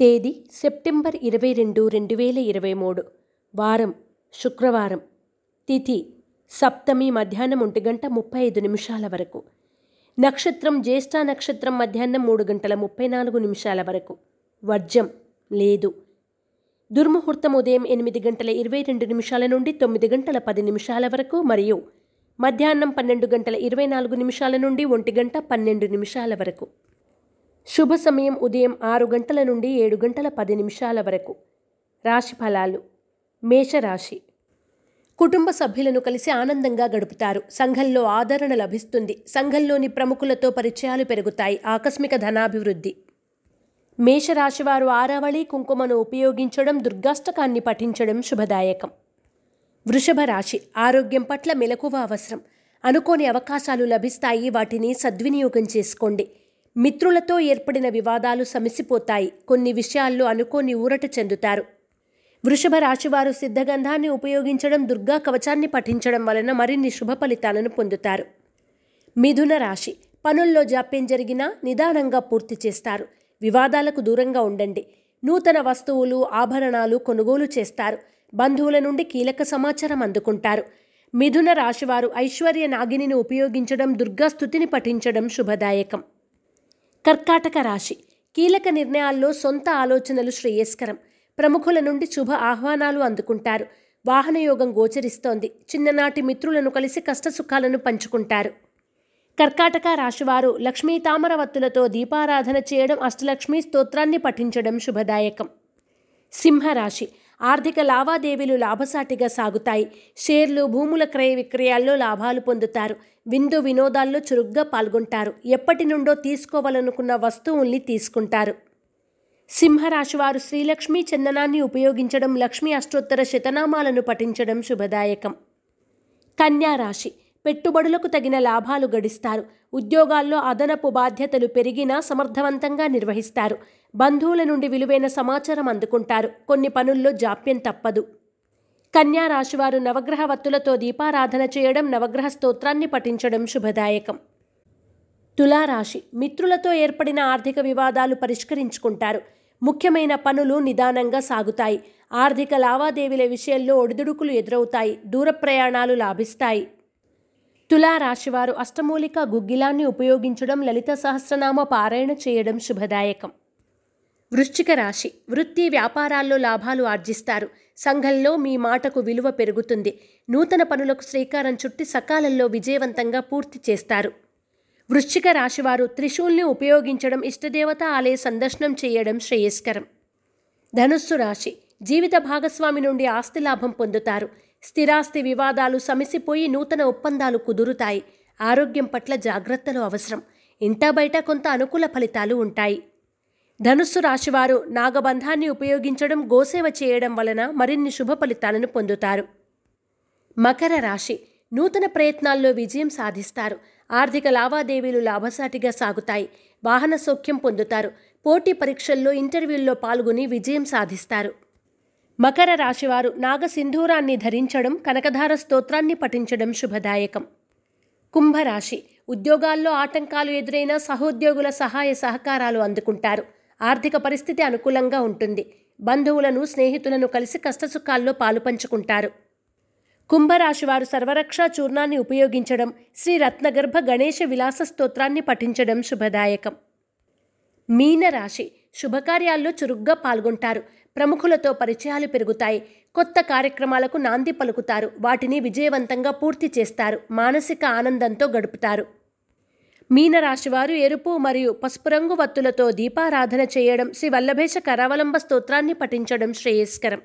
తేదీ సెప్టెంబర్ ఇరవై రెండు రెండు వేల ఇరవై మూడు. వారం శుక్రవారం. తిథి సప్తమి మధ్యాహ్నం ఒంటి గంట ముప్పై ఐదు నిమిషాల వరకు. నక్షత్రం జ్యేష్ఠ నక్షత్రం మధ్యాహ్నం మూడు గంటల ముప్పై నాలుగు నిమిషాల వరకు. వర్జం లేదు. దుర్ముహూర్తం ఉదయం ఎనిమిది గంటల ఇరవై రెండు నిమిషాల నుండి తొమ్మిది గంటల పది నిమిషాల వరకు మరియు మధ్యాహ్నం పన్నెండు గంటల ఇరవై నాలుగు నిమిషాల నుండి ఒంటి గంట పన్నెండు నిమిషాల వరకు. శుభ సమయం ఉదయం ఆరు గంటల నుండి ఏడు గంటల పది నిమిషాల వరకు. రాశి ఫలాలు. మేషరాశి. కుటుంబ సభ్యులను కలిసి ఆనందంగా గడుపుతారు. సంఘంలో ఆదరణ లభిస్తుంది. సంఘంలోని ప్రముఖులతో పరిచయాలు పెరుగుతాయి. ఆకస్మిక ధనాభివృద్ధి. మేషరాశివారు ఆరావళి కుంకుమను ఉపయోగించడం దుర్గాష్టకాన్ని పఠించడం శుభదాయకం. వృషభ రాశి. ఆరోగ్యం పట్ల మెలకువ అవసరం. అనుకోని అవకాశాలు లభిస్తాయి. వాటిని సద్వినియోగం చేసుకోండి. మిత్రులతో ఏర్పడిన వివాదాలు సమసిపోతాయి. కొన్ని విషయాల్లో అనుకోని ఊరట చెందుతారు. వృషభ రాశివారు సిద్ధగంధాన్ని ఉపయోగించడం దుర్గా కవచాన్ని పఠించడం వలన మరిన్ని శుభ ఫలితాలను పొందుతారు. మిథున రాశి పనుల్లో జాప్యం జరిగినా నిదానంగా పూర్తి చేస్తారు. వివాదాలకు దూరంగా ఉండండి. నూతన వస్తువులు ఆభరణాలు కొనుగోలు చేస్తారు. బంధువుల నుండి కీలక సమాచారం అందుకుంటారు. మిథున రాశివారు ఐశ్వర్య నాగిని ఉపయోగించడం దుర్గా స్థుతిని పఠించడం శుభదాయకం. కర్కాటక రాశి. కీలక నిర్ణయాల్లో సొంత ఆలోచనలు శ్రేయస్కరం. ప్రముఖుల నుండి శుభ ఆహ్వానాలు అందుకుంటారు. వాహనయోగం గోచరిస్తోంది. చిన్ననాటి మిత్రులను కలిసి కష్టసుఖాలను పంచుకుంటారు. కర్కాటక రాశివారు లక్ష్మీ తామరవత్తులతో దీపారాధన చేయడం అష్టలక్ష్మీ స్తోత్రాన్ని పఠించడం శుభదాయకం. సింహరాశి. ఆర్థిక లావాదేవీలు లాభసాటిగా సాగుతాయి. షేర్లు భూముల క్రయ విక్రయాల్లో లాభాలు పొందుతారు. విందు వినోదాల్లో చురుగ్గా పాల్గొంటారు. ఎప్పటి నుండో తీసుకోవాలనుకున్న వస్తువుల్ని తీసుకుంటారు. సింహరాశివారు శ్రీలక్ష్మీ చందనాన్ని ఉపయోగించడం లక్ష్మీ అష్టోత్తర శతనామాలను పఠించడం శుభదాయకం. కన్యా రాశి. పెట్టుబడులకు తగిన లాభాలు గడిస్తారు. ఉద్యోగాల్లో అదనపు బాధ్యతలు పెరిగినా సమర్థవంతంగా నిర్వహిస్తారు. బంధువుల నుండి విలువైన సమాచారం అందుకుంటారు. కొన్ని పనుల్లో జాప్యం తప్పదు. కన్యా రాశివారు నవగ్రహ వత్తులతో దీపారాధన చేయడం నవగ్రహ స్తోత్రాన్ని పఠించడం శుభదాయకం. తులారాశి మిత్రులతో ఏర్పడిన ఆర్థిక వివాదాలు పరిష్కరించుకుంటారు. ముఖ్యమైన పనులు నిదానంగా సాగుతాయి. ఆర్థిక లావాదేవీల విషయంలో ఒడిదుడుకులు ఎదురవుతాయి. దూర ప్రయాణాలు లాభిస్తాయి. తులారాశివారు అష్టమూలిక గుగ్గిలాన్ని ఉపయోగించడం లలిత సహస్రనామ పారాయణ చేయడం శుభదాయకం. వృశ్చిక రాశి వృత్తి వ్యాపారాల్లో లాభాలు ఆర్జిస్తారు. సంఘంలో మీ మాటకు విలువ పెరుగుతుంది. నూతన పనులకు శ్రీకారం చుట్టి సకాలంలో విజయవంతంగా పూర్తి చేస్తారు. వృశ్చిక రాశివారు త్రిశూల్ని ఉపయోగించడం ఇష్టదేవత ఆలయ సందర్శనం చేయడం శ్రేయస్కరం. ధనుస్సు రాశి జీవిత భాగస్వామి నుండి ఆస్తి లాభం పొందుతారు. స్థిరాస్తి వివాదాలు సమసిపోయి నూతన ఒప్పందాలు కుదురుతాయి. ఆరోగ్యం పట్ల జాగ్రత్తలు అవసరం. ఇంటా బయట కొంత అనుకూల ఫలితాలు ఉంటాయి. ధనుస్సు రాశివారు నాగబంధాన్ని ఉపయోగించడం గోసేవ చేయడం వలన మరిన్ని శుభ ఫలితాలను పొందుతారు. మకర రాశి నూతన ప్రయత్నాల్లో విజయం సాధిస్తారు. ఆర్థిక లావాదేవీలు లాభసాటిగా సాగుతాయి. వాహన సౌఖ్యం పొందుతారు. పోటీ పరీక్షల్లో ఇంటర్వ్యూల్లో పాల్గొని విజయం సాధిస్తారు. మకర రాశివారు నాగసింధూరాన్ని ధరించడం కనకధార స్తోత్రాన్ని పఠించడం శుభదాయకం. కుంభరాశి ఉద్యోగాల్లో ఆటంకాలు ఎదురైన సహోద్యోగుల సహాయ సహకారాలు అందుకుంటారు. ఆర్థిక పరిస్థితి అనుకూలంగా ఉంటుంది. బంధువులను స్నేహితులను కలిసి కష్టసుఖాల్లో పాలు పంచుకుంటారు. కుంభరాశివారు సర్వరక్షా చూర్ణాన్ని ఉపయోగించడం శ్రీ రత్నగర్భ గణేష విలాస స్తోత్రాన్ని పఠించడం శుభదాయకం. మీనరాశి శుభకార్యాల్లో చురుగ్గా పాల్గొంటారు. ప్రముఖులతో పరిచయాలు పెరుగుతాయి. కొత్త కార్యక్రమాలకు నాంది పలుకుతారు. వాటిని విజయవంతంగా పూర్తి చేస్తారు. మానసిక ఆనందంతో గడుపుతారు. మీనరాశివారు ఎరుపు మరియు పసుపు రంగు వత్తులతో దీపారాధన చేయడం శ్రీ వల్లభేష కరావలంబ స్తోత్రాన్ని పఠించడం శ్రేయస్కరం.